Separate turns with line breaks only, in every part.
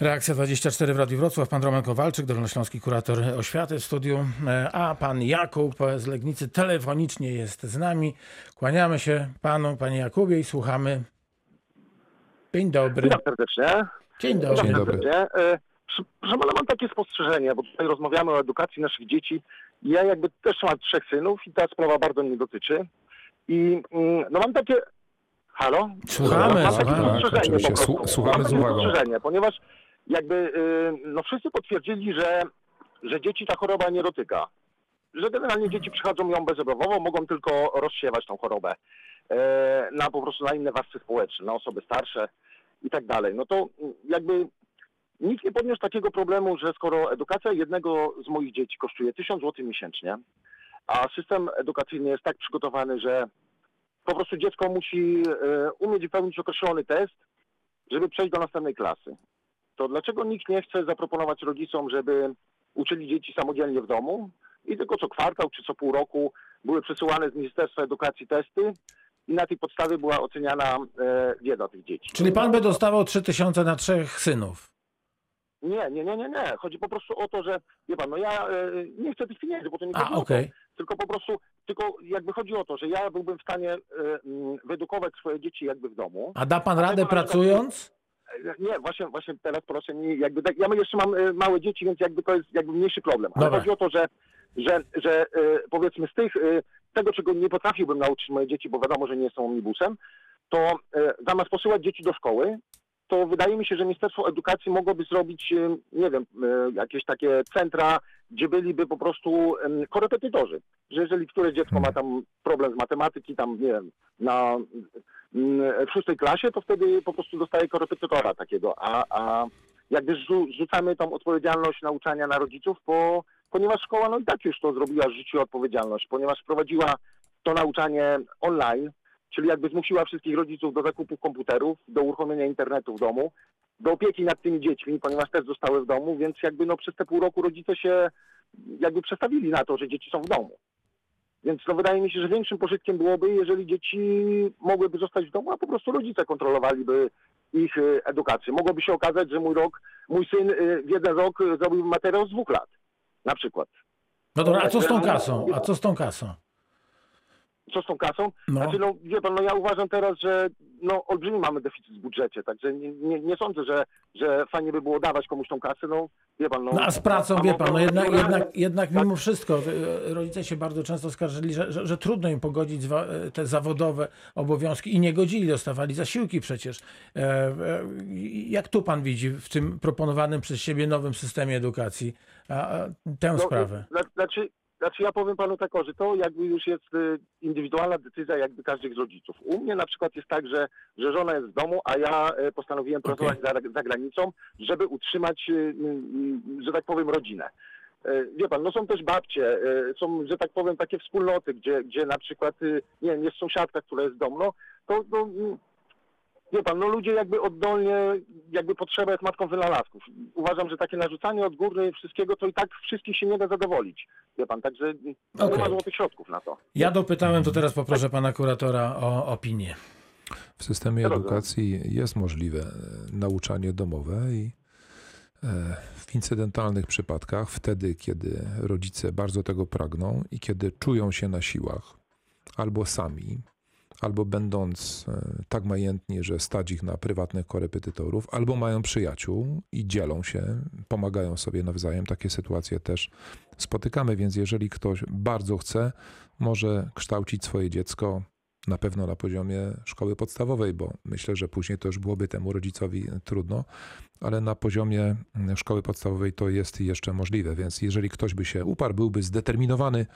Reakcja 24 w Radiu Wrocław. Pan Roman Kowalczyk, dolnośląski kurator oświaty w studiu, e, a pan Jakub z Legnicy telefonicznie jest z nami. Kłaniamy się panu, panie Jakubie i słuchamy. Dzień dobry.
Witam serdecznie.
Dzień dobry.
dobry.
serdecznie. E, Proszę pana, mam takie spostrzeżenie, bo tutaj rozmawiamy o edukacji naszych dzieci. Ja jakby też mam trzech synów i ta sprawa bardzo mnie dotyczy. I mm, no mam takie... Halo?
Słuchamy,
mam takie
słuchamy.
słuchamy
mam
z
takie
uwagą.
spostrzeżenie, ponieważ jakby y, no wszyscy potwierdzili, że, że dzieci ta choroba nie dotyka. Że generalnie dzieci przychodzą ją bezobjawowo, mogą tylko rozsiewać tą chorobę e, na po prostu na inne warstwy społeczne, na osoby starsze i tak dalej. No to jakby nikt nie podniósł takiego problemu, że skoro edukacja jednego z moich dzieci kosztuje 1000 zł miesięcznie, a system edukacyjny jest tak przygotowany, że po prostu dziecko musi e, umieć wypełnić określony test, żeby przejść do następnej klasy. To dlaczego nikt nie chce zaproponować rodzicom, żeby uczyli dzieci samodzielnie w domu i tylko co kwartał czy co pół roku były przesyłane z Ministerstwa Edukacji testy i na tej podstawie była oceniana e, wiedza tych dzieci.
Czyli pan by dostawał 3000 na trzech synów.
Nie, nie, nie, nie, nie. Chodzi po prostu o to, że wie pan, no ja e, nie chcę tych pieniędzy, bo to nie
A,
chodzi o to. Tylko po prostu, tylko jakby chodzi o to, że ja byłbym w stanie e, wyedukować swoje dzieci jakby w domu.
A da pan radę pracując?
Nie, właśnie, właśnie teraz proszę mi, jakby tak, ja jeszcze mam e, małe dzieci, więc jakby to jest jakby mniejszy problem. Ale
Dobra.
chodzi o to, że, że, że e, powiedzmy z tych, e, tego czego nie potrafiłbym nauczyć moje dzieci, bo wiadomo, że nie są omnibusem, to zamiast posyłać dzieci do szkoły, to wydaje mi się, że Ministerstwo Edukacji mogłoby zrobić, nie wiem, jakieś takie centra, gdzie byliby po prostu korepetytorzy. Że jeżeli któreś dziecko ma tam problem z matematyki, tam nie wiem, na w szóstej klasie, to wtedy po prostu dostaje korepetytora takiego, a, a jakby zrzucamy tą odpowiedzialność nauczania na rodziców, bo, ponieważ szkoła no i tak już to zrobiła w życiu odpowiedzialność, ponieważ wprowadziła to nauczanie online, czyli jakby zmusiła wszystkich rodziców do zakupu komputerów, do uruchomienia internetu w domu, do opieki nad tymi dziećmi, ponieważ też zostały w domu, więc jakby no przez te pół roku rodzice się jakby przestawili na to, że dzieci są w domu. Więc no wydaje mi się, że większym pożytkiem byłoby, jeżeli dzieci mogłyby zostać w domu, a po prostu rodzice kontrolowaliby ich y, edukację. Mogłoby się okazać, że mój rok, mój syn y, w jeden rok zrobił materiał z dwóch lat. Na przykład.
No dobra, a co z tą kasą? A co z tą kasą?
Co z tą kasą?
No.
Znaczy, no wie pan, no ja uważam teraz, że no olbrzymi mamy deficyt w budżecie, także nie, nie, nie sądzę, że, że fajnie by było dawać komuś tą kasę, no wie pan, no.
No a z pracą,
a
wie
mogą-
pan, no jednak, jednak, jednak
Tak.
mimo wszystko e, rodzice się bardzo często skarżyli, że, że, że trudno im pogodzić e, te zawodowe obowiązki i nie godzili, dostawali zasiłki przecież. E, Jak tu pan widzi w tym proponowanym przez siebie nowym systemie edukacji tę
No,
sprawę?
zna- Znaczy, znaczy ja powiem panu tak, że to jakby już jest y, indywidualna decyzja jakby każdych z rodziców. U mnie na przykład jest tak, że, że żona jest w domu, a ja y, postanowiłem pracować za, za granicą, żeby utrzymać, y, y, że tak powiem, rodzinę. Y, Wie pan, no są też babcie, y, są, że tak powiem, takie wspólnoty, gdzie, gdzie na przykład, nie wiem, jest sąsiadka, która jest w domu, no, to, no, wie pan, no ludzie jakby oddolnie, jakby potrzeba jest matką wynalazków. Uważam, że takie narzucanie od góry wszystkiego, to i tak wszystkich się nie da zadowolić. Wie pan, także nie
Okej.
ma złotych środków na to.
Ja dopytałem, to teraz poproszę pana kuratora o opinię.
W systemie edukacji jest możliwe e, nauczanie domowe i e, w incydentalnych przypadkach, wtedy kiedy rodzice bardzo tego pragną i kiedy czują się na siłach, albo sami, albo będąc e, tak majętni, że stać ich na prywatnych korepetytorów, albo mają przyjaciół i dzielą się, pomagają sobie nawzajem. Takie sytuacje też spotykamy, więc jeżeli ktoś bardzo chce, może kształcić swoje dziecko na pewno na poziomie szkoły podstawowej, bo myślę, że później to już byłoby temu rodzicowi trudno, ale na poziomie szkoły podstawowej to jest jeszcze możliwe, więc jeżeli ktoś by się uparł, byłby zdeterminowany,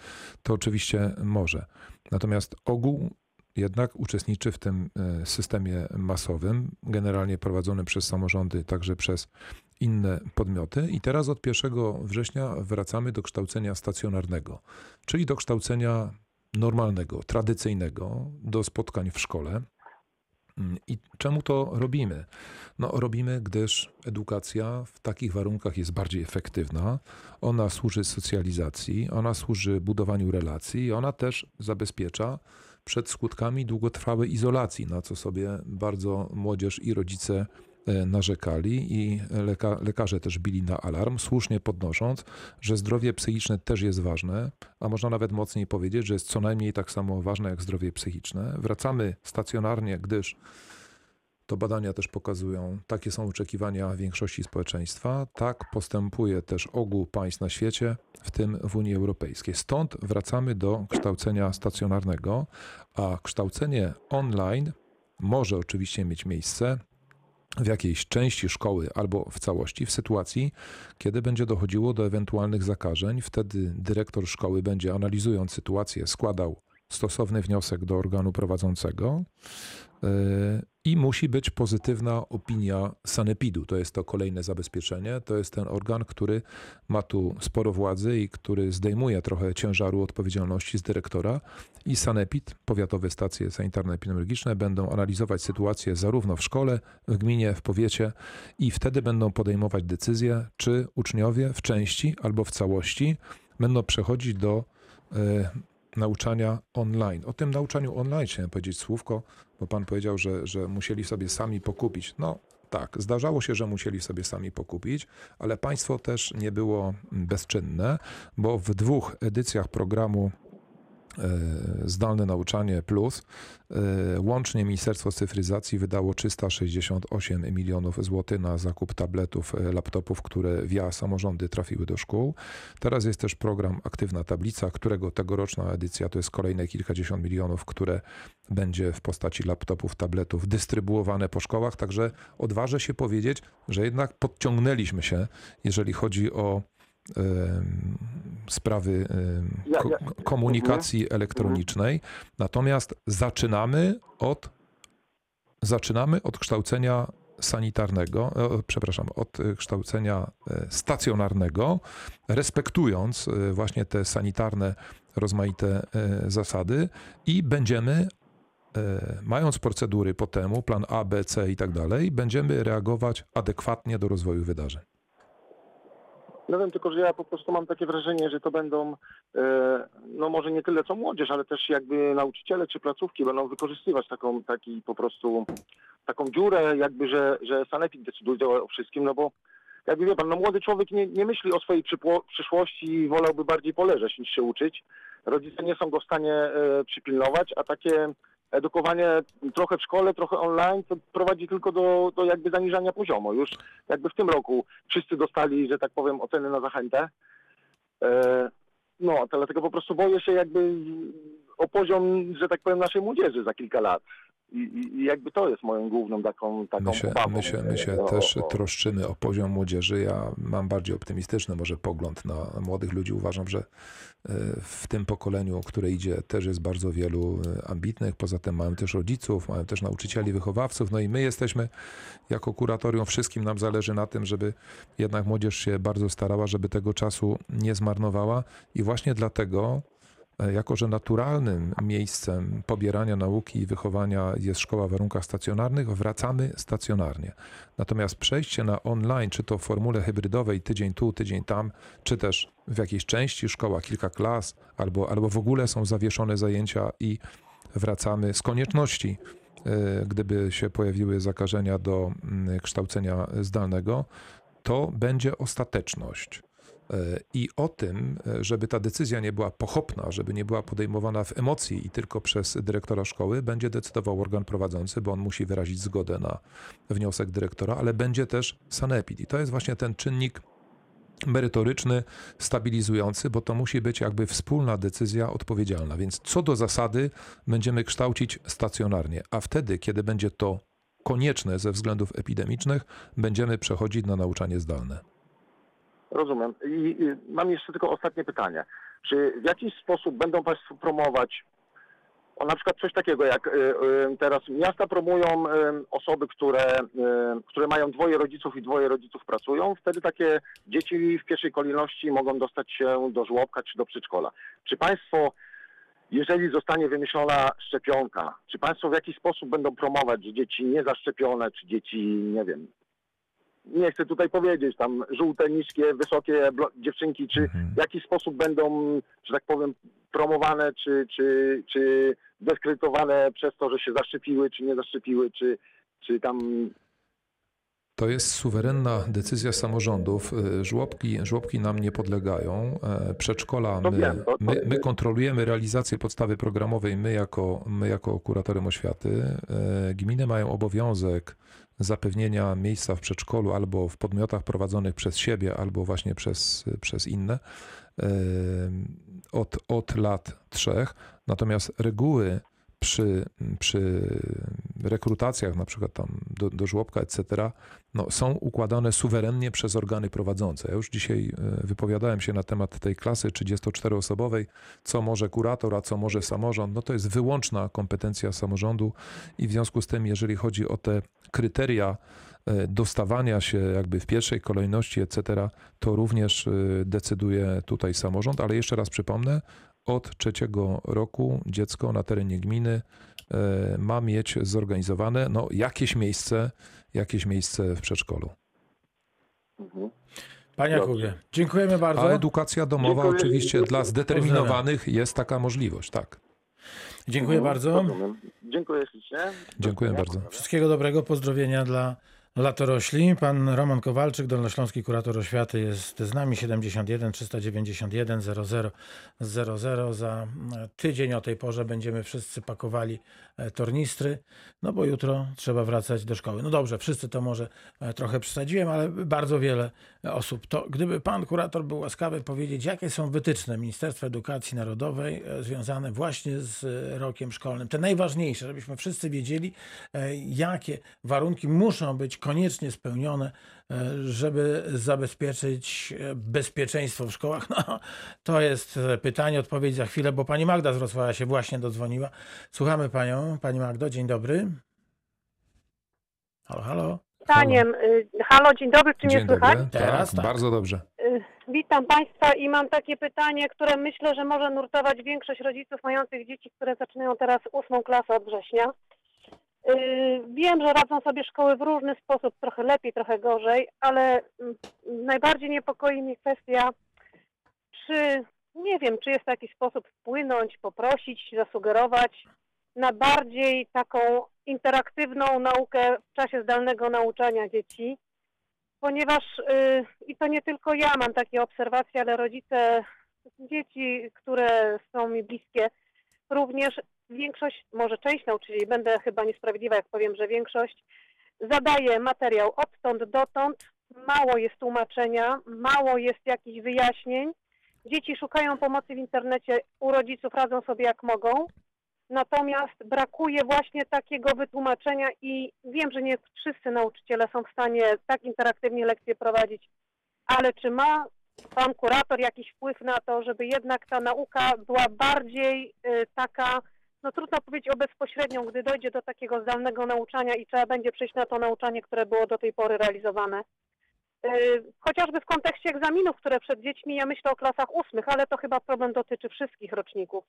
to oczywiście może. Natomiast ogół jednak uczestniczy w tym e, systemie masowym, generalnie prowadzonym przez samorządy, także przez inne podmioty. I teraz od 1 września wracamy do kształcenia stacjonarnego, czyli do kształcenia normalnego, tradycyjnego, do spotkań w szkole. Mm, I czemu to robimy? No, robimy, gdyż edukacja w takich warunkach jest bardziej efektywna. Ona służy socjalizacji, ona służy budowaniu relacji, ona też zabezpiecza przed skutkami długotrwałej izolacji, na co sobie bardzo młodzież i rodzice e, narzekali i leka, lekarze też bili na alarm, słusznie podnosząc, że zdrowie psychiczne też jest ważne, a można nawet mocniej powiedzieć, że jest co najmniej tak samo ważne jak zdrowie psychiczne. Wracamy stacjonarnie, gdyż to badania też pokazują, takie są oczekiwania większości społeczeństwa. Tak postępuje też ogół państw na świecie, w tym w Unii Europejskiej. Stąd wracamy do kształcenia stacjonarnego, a kształcenie online może oczywiście mieć miejsce w jakiejś części szkoły albo w całości, w sytuacji, kiedy będzie dochodziło do ewentualnych zakażeń. Wtedy dyrektor szkoły będzie analizując sytuację składał stosowny wniosek do organu prowadzącego e, i musi być pozytywna opinia sanepidu. To jest to kolejne zabezpieczenie. To jest ten organ, który ma tu sporo władzy i który zdejmuje trochę ciężaru odpowiedzialności z dyrektora. I sanepid, powiatowe stacje sanitarno-epidemiologiczne będą analizować sytuację zarówno w szkole, w gminie, w powiecie i wtedy będą podejmować decyzję, czy uczniowie w części albo w całości będą przechodzić do e, nauczania online. O tym nauczaniu online chciałem powiedzieć słówko, bo pan powiedział, że, że musieli sobie sami pokupić. No tak, zdarzało się, że musieli sobie sami pokupić, ale państwo też nie było bezczynne, bo w dwóch edycjach programu zdalne nauczanie plus. E, łącznie Ministerstwo Cyfryzacji wydało 368 milionów złotych na zakup tabletów, e, laptopów, które via samorządy trafiły do szkół. Teraz jest też program Aktywna Tablica, którego tegoroczna edycja to jest kolejne kilkadziesiąt milionów, które będzie w postaci laptopów, tabletów dystrybuowane po szkołach. Także odważę się powiedzieć, że jednak podciągnęliśmy się, jeżeli chodzi o sprawy komunikacji elektronicznej. Natomiast zaczynamy od zaczynamy od kształcenia sanitarnego, e, przepraszam, od kształcenia e, stacjonarnego, respektując e, właśnie te sanitarne rozmaite zasady i będziemy mając procedury po temu, plan A, B, C i tak dalej, będziemy reagować adekwatnie do rozwoju wydarzeń.
No wiem tylko, że ja po prostu mam takie wrażenie, że to będą, e, no może nie tyle co młodzież, ale też jakby nauczyciele czy placówki będą wykorzystywać taką, taki po prostu, taką dziurę jakby, że, że sanepid decyduje o wszystkim, no bo jakby wie pan, no młody człowiek nie, nie myśli o swojej przyszłości i wolałby bardziej poleżeć niż się uczyć. Rodzice nie są go w stanie e, przypilnować, a takie edukowanie trochę w szkole, trochę online, prowadzi tylko do, do jakby zaniżania poziomu. Już jakby w tym roku wszyscy dostali, że tak powiem, oceny na zachętę. E, no, dlatego po prostu boję się jakby o poziom, że tak powiem, naszej młodzieży za kilka lat. I, I, jakby to jest moją główną taką, taką
my się,
obawą.
My się, my się o, też o, troszczymy o poziom młodzieży. Ja mam bardziej optymistyczny może pogląd na młodych ludzi. Uważam, że e, w tym pokoleniu, które idzie, też jest bardzo wielu e, ambitnych. Poza tym mają też rodziców, mają też nauczycieli, wychowawców. No i my jesteśmy jako kuratorium, wszystkim nam zależy na tym, żeby jednak młodzież się bardzo starała, żeby tego czasu nie zmarnowała. I właśnie dlatego jako że naturalnym miejscem pobierania nauki i wychowania jest szkoła w warunkach stacjonarnych, wracamy stacjonarnie. Natomiast przejście na online, czy to w formule hybrydowej tydzień tu, tydzień tam, czy też w jakiejś części szkoła, kilka klas, albo, albo w ogóle są zawieszone zajęcia i wracamy z konieczności, e, gdyby się pojawiły zakażenia do mm, kształcenia zdalnego, to będzie ostateczność. E, I o tym, e, żeby ta decyzja nie była pochopna, żeby nie była podejmowana w emocji i tylko przez dyrektora szkoły, będzie decydował organ prowadzący, bo on musi wyrazić zgodę na wniosek dyrektora, ale będzie też sanepid. I to jest właśnie ten czynnik merytoryczny, stabilizujący, bo to musi być jakby wspólna decyzja odpowiedzialna. Więc co do zasady będziemy kształcić stacjonarnie, a wtedy, kiedy będzie to konieczne ze względów epidemicznych, będziemy przechodzić na nauczanie zdalne.
Rozumiem. I, mam jeszcze tylko ostatnie pytanie. Czy w jakiś sposób będą Państwo promować o na przykład coś takiego jak y, y, teraz miasta promują y, osoby, które, które mają dwoje rodziców i dwoje rodziców pracują, wtedy takie dzieci w pierwszej kolejności mogą dostać się do żłobka czy do przedszkola. Czy Państwo, jeżeli zostanie wymyślona szczepionka, czy Państwo w jakiś sposób będą promować, że dzieci niezaszczepione, czy dzieci, nie wiem, nie chcę tutaj powiedzieć, tam żółte, niskie, wysokie dziewczynki, czy mhm. w jaki sposób będą, że tak powiem, promowane, czy, czy, czy dyskredytowane przez to, że się zaszczepiły, czy nie zaszczepiły, czy, czy tam
To jest suwerenna decyzja samorządów. Y, Żłobki, żłobki nam nie podlegają. E, Przedszkola, my, my, my kontrolujemy realizację podstawy programowej, my jako, my jako kuratorium oświaty. E, Gminy mają obowiązek zapewnienia miejsca w przedszkolu albo w podmiotach prowadzonych przez siebie, albo właśnie przez, przez inne od, od lat trzech. Natomiast reguły przy, przy rekrutacjach, na przykład tam do, do żłobka, etc., no, są układane suwerennie przez organy prowadzące. Ja już dzisiaj e, wypowiadałem się na temat tej klasy 34-osobowej, co może kurator, a co może samorząd. No to jest wyłączna kompetencja samorządu i w związku z tym, jeżeli chodzi o te kryteria e, dostawania się jakby w pierwszej kolejności, etc., to również e, decyduje tutaj samorząd, ale jeszcze raz przypomnę, od trzeciego roku dziecko na terenie gminy e, ma mieć zorganizowane no, jakieś miejsce, jakieś miejsce w przedszkolu.
Mhm.
Panie. Jakubie, dziękujemy bardzo.
A edukacja domowa
Dziękuję.
oczywiście dla zdeterminowanych jest taka możliwość, tak.
Dziękuję
Mhm,
bardzo.
Dziękuję ślicznie.
Dziękuję bardzo.
Wszystkiego dobrego, pozdrowienia dla latorośli. Pan Roman Kowalczyk, Dolnośląski Kurator Oświaty jest z nami 71 391 00 00. Za e, tydzień o tej porze będziemy wszyscy pakowali e, tornistry, no bo jutro trzeba wracać do szkoły. No dobrze, wszyscy to może e, trochę przesadziłem, ale bardzo wiele osób. To gdyby pan kurator był łaskawy powiedzieć, jakie są wytyczne Ministerstwa Edukacji Narodowej związane właśnie z rokiem szkolnym, te najważniejsze, żebyśmy wszyscy wiedzieli, jakie warunki muszą być koniecznie spełnione, e, żeby zabezpieczyć e, bezpieczeństwo w szkołach. No, to jest e, pytanie, odpowiedź za chwilę, bo pani Magda z Wrocławia się właśnie dodzwoniła. Słuchamy panią. Pani Magdo, dzień dobry. Halo, halo.
pytaniem. y, Halo, dzień dobry, czy mnie
Dzień
słychać?
dobry.
Teraz
tak,
tak.
bardzo dobrze.
Y, Witam Państwa i mam takie pytanie, które myślę, że może nurtować większość rodziców mających dzieci, które zaczynają teraz ósmą klasę od września. Y, Wiem, że radzą sobie szkoły w różny sposób, trochę lepiej, trochę gorzej, ale mm, najbardziej niepokoi mnie kwestia, czy, nie wiem, czy jest to jakiś sposób wpłynąć, poprosić, zasugerować na bardziej taką interaktywną naukę w czasie zdalnego nauczania dzieci ponieważ y, i to nie tylko ja mam takie obserwacje, ale rodzice dzieci, które są mi bliskie, również większość, może część nauczycieli, będę chyba niesprawiedliwa, jak powiem, że większość zadaje materiał odtąd dotąd, mało jest tłumaczenia, mało jest jakichś wyjaśnień. Dzieci szukają pomocy w internecie, u rodziców radzą sobie jak mogą. Natomiast brakuje właśnie takiego wytłumaczenia i wiem, że nie wszyscy nauczyciele są w stanie tak interaktywnie lekcje prowadzić, ale czy ma pan kurator jakiś wpływ na to, żeby jednak ta nauka była bardziej y, taka, no trudno powiedzieć o bezpośrednią, gdy dojdzie do takiego zdalnego nauczania i trzeba będzie przejść na to nauczanie, które było do tej pory realizowane. Y, Chociażby w kontekście egzaminów, które przed dziećmi, ja myślę o klasach ósmych, ale to chyba problem dotyczy wszystkich roczników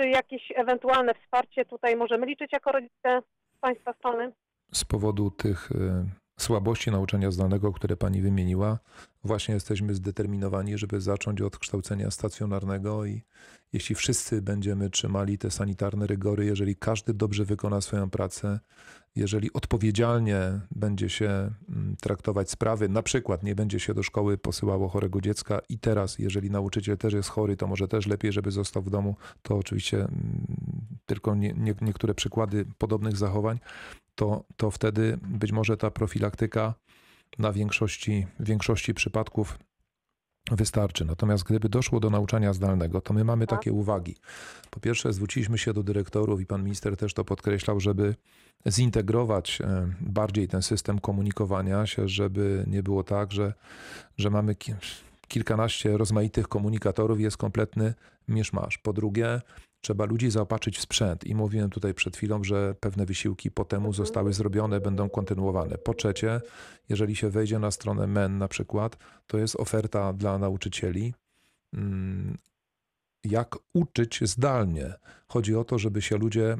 czy jakieś ewentualne wsparcie tutaj możemy liczyć jako rodzice z Państwa strony?
z powodu tych e, słabości nauczania zdalnego, które pani wymieniła, właśnie jesteśmy zdeterminowani, żeby zacząć od kształcenia stacjonarnego i jeśli wszyscy będziemy trzymali te sanitarne rygory, jeżeli każdy dobrze wykona swoją pracę, jeżeli odpowiedzialnie będzie się mm, traktować sprawy, na przykład nie będzie się do szkoły posyłało chorego dziecka i teraz, jeżeli nauczyciel też jest chory, to może też lepiej, żeby został w domu, to oczywiście mm, tylko nie, nie, niektóre przykłady podobnych zachowań, to, to wtedy być może ta profilaktyka na większości, większości przypadków wystarczy. Natomiast gdyby doszło do nauczania zdalnego, to my mamy
Tak.
takie uwagi. Po pierwsze, zwróciliśmy się do dyrektorów i pan minister też to podkreślał, żeby zintegrować e, bardziej ten system komunikowania się, żeby nie było tak, że, że mamy ki- kilkanaście rozmaitych komunikatorów i jest kompletny miszmasz. Po drugie, trzeba ludzi zaopatrzyć w sprzęt i mówiłem tutaj przed chwilą, że pewne wysiłki po temu zostały zrobione, będą kontynuowane. Po trzecie, jeżeli się wejdzie na stronę MEN na przykład, to jest oferta dla nauczycieli, mm, jak uczyć zdalnie. Chodzi o to, żeby się ludzie e,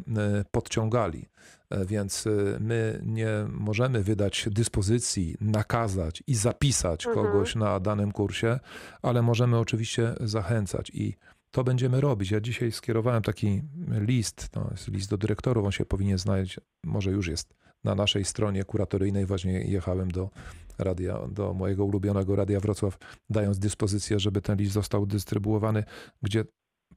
podciągali. E, Więc e, my nie możemy wydać dyspozycji, nakazać i zapisać
Mhm.
kogoś na danym kursie, ale możemy oczywiście zachęcać i to będziemy robić. Ja dzisiaj skierowałem taki list, to jest list do dyrektorów, on się powinien znaleźć, może już jest na naszej stronie kuratoryjnej. Właśnie jechałem do radia, do mojego ulubionego Radia Wrocław, dając dyspozycję, żeby ten list został dystrybuowany, gdzie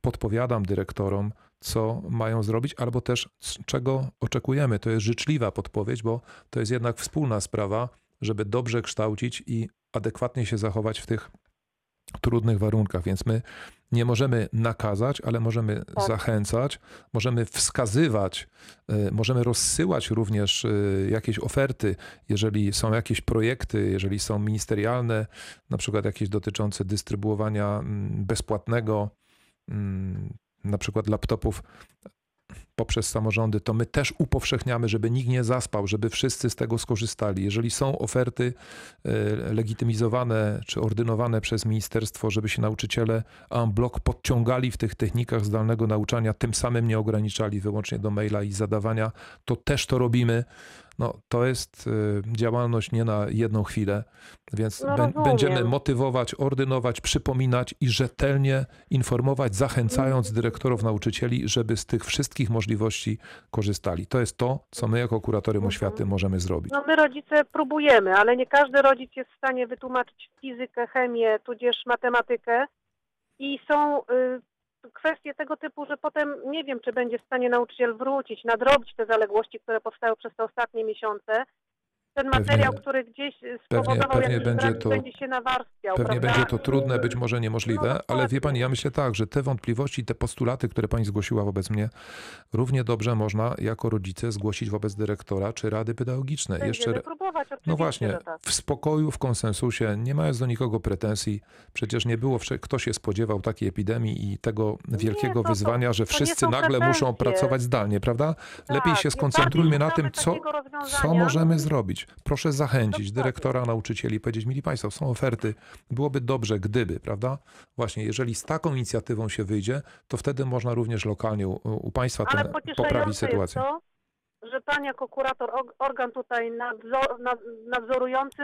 podpowiadam dyrektorom, co mają zrobić, albo też czego oczekujemy. To jest życzliwa podpowiedź, bo to jest jednak wspólna sprawa, żeby dobrze kształcić i adekwatnie się zachować w tych trudnych warunkach. Więc my nie możemy nakazać, ale możemy
Tak.
zachęcać, możemy wskazywać, y, możemy rozsyłać również y, jakieś oferty, jeżeli są jakieś projekty, jeżeli są ministerialne, na przykład jakieś dotyczące dystrybuowania mm, bezpłatnego, mm, na przykład laptopów poprzez samorządy, to my też upowszechniamy, żeby nikt nie zaspał, żeby wszyscy z tego skorzystali. Jeżeli są oferty e, legitymizowane czy ordynowane przez ministerstwo, żeby się nauczyciele en bloc podciągali w tych technikach zdalnego nauczania, tym samym nie ograniczali wyłącznie do maila i zadawania, to też to robimy. No, to jest e, działalność nie na jedną chwilę, więc
No,
będziemy motywować, ordynować, przypominać i rzetelnie informować, zachęcając dyrektorów, nauczycieli, żeby z tych wszystkich możliwości korzystali. To jest to, co my jako kuratorium
Mhm.
oświaty możemy zrobić.
No my rodzice próbujemy, ale nie każdy rodzic jest w stanie wytłumaczyć fizykę, chemię, tudzież matematykę. I są y, kwestie tego typu, że potem nie wiem, czy będzie w stanie nauczyciel wrócić, nadrobić te zaległości, które powstały przez te ostatnie miesiące. Ten
Pewnie-
materiał, który gdzieś spowodował
pewnie
jakiś
będzie to-
będzie się nawarstwiał.
Pewnie
prawda?
będzie to trudne, być może niemożliwe,
No,
ale wie pani, ja myślę tak, że te wątpliwości, te postulaty, które pani zgłosiła wobec mnie, równie dobrze można jako rodzice zgłosić wobec dyrektora czy rady pedagogicznej.
Będziemy
Jeszcze
próbować,
No właśnie, w spokoju, w konsensusie, nie mając do nikogo pretensji. Przecież nie było, kto się spodziewał takiej epidemii i tego wielkiego
to- to-
wyzwania, że
to nie
wszyscy nagle muszą
pretensje.
pracować zdalnie, prawda? Lepiej
Tak,
się skoncentrujmy na tym, co, co możemy zrobić. Proszę zachęcić dyrektora, nauczycieli, powiedzieć, mili Państwo, są oferty, byłoby dobrze, gdyby, prawda? Właśnie, jeżeli z taką inicjatywą się wyjdzie, to wtedy można również lokalnie u, u Państwa
Ale
ten, poprawić sytuację.
jest to, że pan jako kurator, organ tutaj nadzor, nad, nadzorujący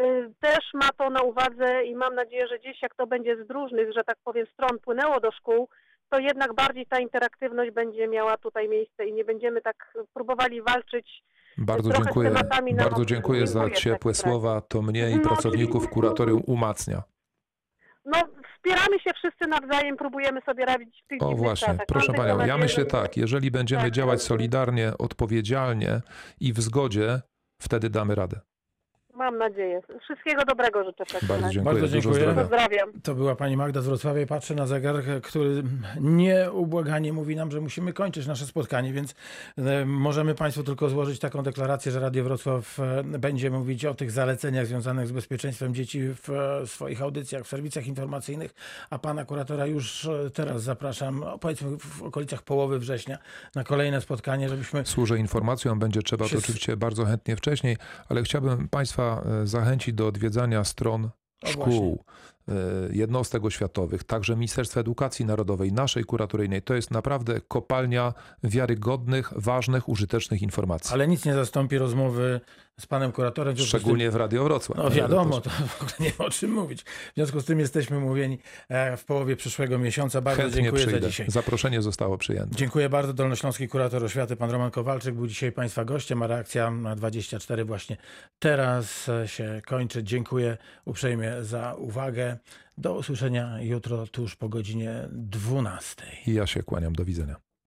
y, też ma to na uwadze i mam nadzieję, że gdzieś jak to będzie z różnych, że tak powiem, stron płynęło do szkół, to jednak bardziej ta interaktywność będzie miała tutaj miejsce i nie będziemy tak próbowali walczyć.
Bardzo dziękuję, bardzo dziękuję za ciepłe słowa. To mnie i
No,
pracowników kuratorium umacnia.
No, wspieramy się wszyscy nawzajem, próbujemy sobie radzić w tych
O właśnie,
czasach.
proszę
Mam
panią, ja myślę tak, jeżeli będziemy
Tak.
działać solidarnie, odpowiedzialnie i w zgodzie, wtedy damy radę.
Mam nadzieję. Wszystkiego dobrego życzę
Bardzo dziękuję,
Bardzo dziękuję.
Pozdrawiam.
To była pani Magda z Wrocławia i patrzę na zegarek, który nieubłaganie mówi nam, że musimy kończyć nasze spotkanie, więc e, możemy Państwu tylko złożyć taką deklarację, że Radio Wrocław e, będzie mówić o tych zaleceniach związanych z bezpieczeństwem dzieci w e, swoich audycjach, w serwisach informacyjnych, a pana kuratora już teraz zapraszam, powiedzmy w okolicach połowy września, na kolejne spotkanie, żebyśmy
Służę informacją, będzie trzeba to oczywiście bardzo chętnie wcześniej, ale chciałbym Państwa e, zachęcić do odwiedzania stron
O,
szkół, e, jednostek oświatowych, także Ministerstwa Edukacji Narodowej, naszej kuratoryjnej. To jest naprawdę kopalnia wiarygodnych, ważnych, użytecznych informacji.
Ale nic nie zastąpi rozmowy z panem kuratorem. w z tym-
Szczególnie w Radio Wrocław.
No wiadomo, to w ogóle nie ma o czym mówić. W związku z tym jesteśmy mówieni e, w połowie przyszłego miesiąca. Bardzo
Chętnie
dziękuję
przyjdę.
za dzisiaj.
Zaproszenie zostało przyjęte.
Dziękuję bardzo. Dolnośląski kurator oświaty, pan Roman Kowalczyk, był dzisiaj Państwa gościem, a reakcja na 24 właśnie teraz się kończy. Dziękuję uprzejmie za uwagę. Do usłyszenia jutro tuż po godzinie 12.
I ja się kłaniam. Do widzenia.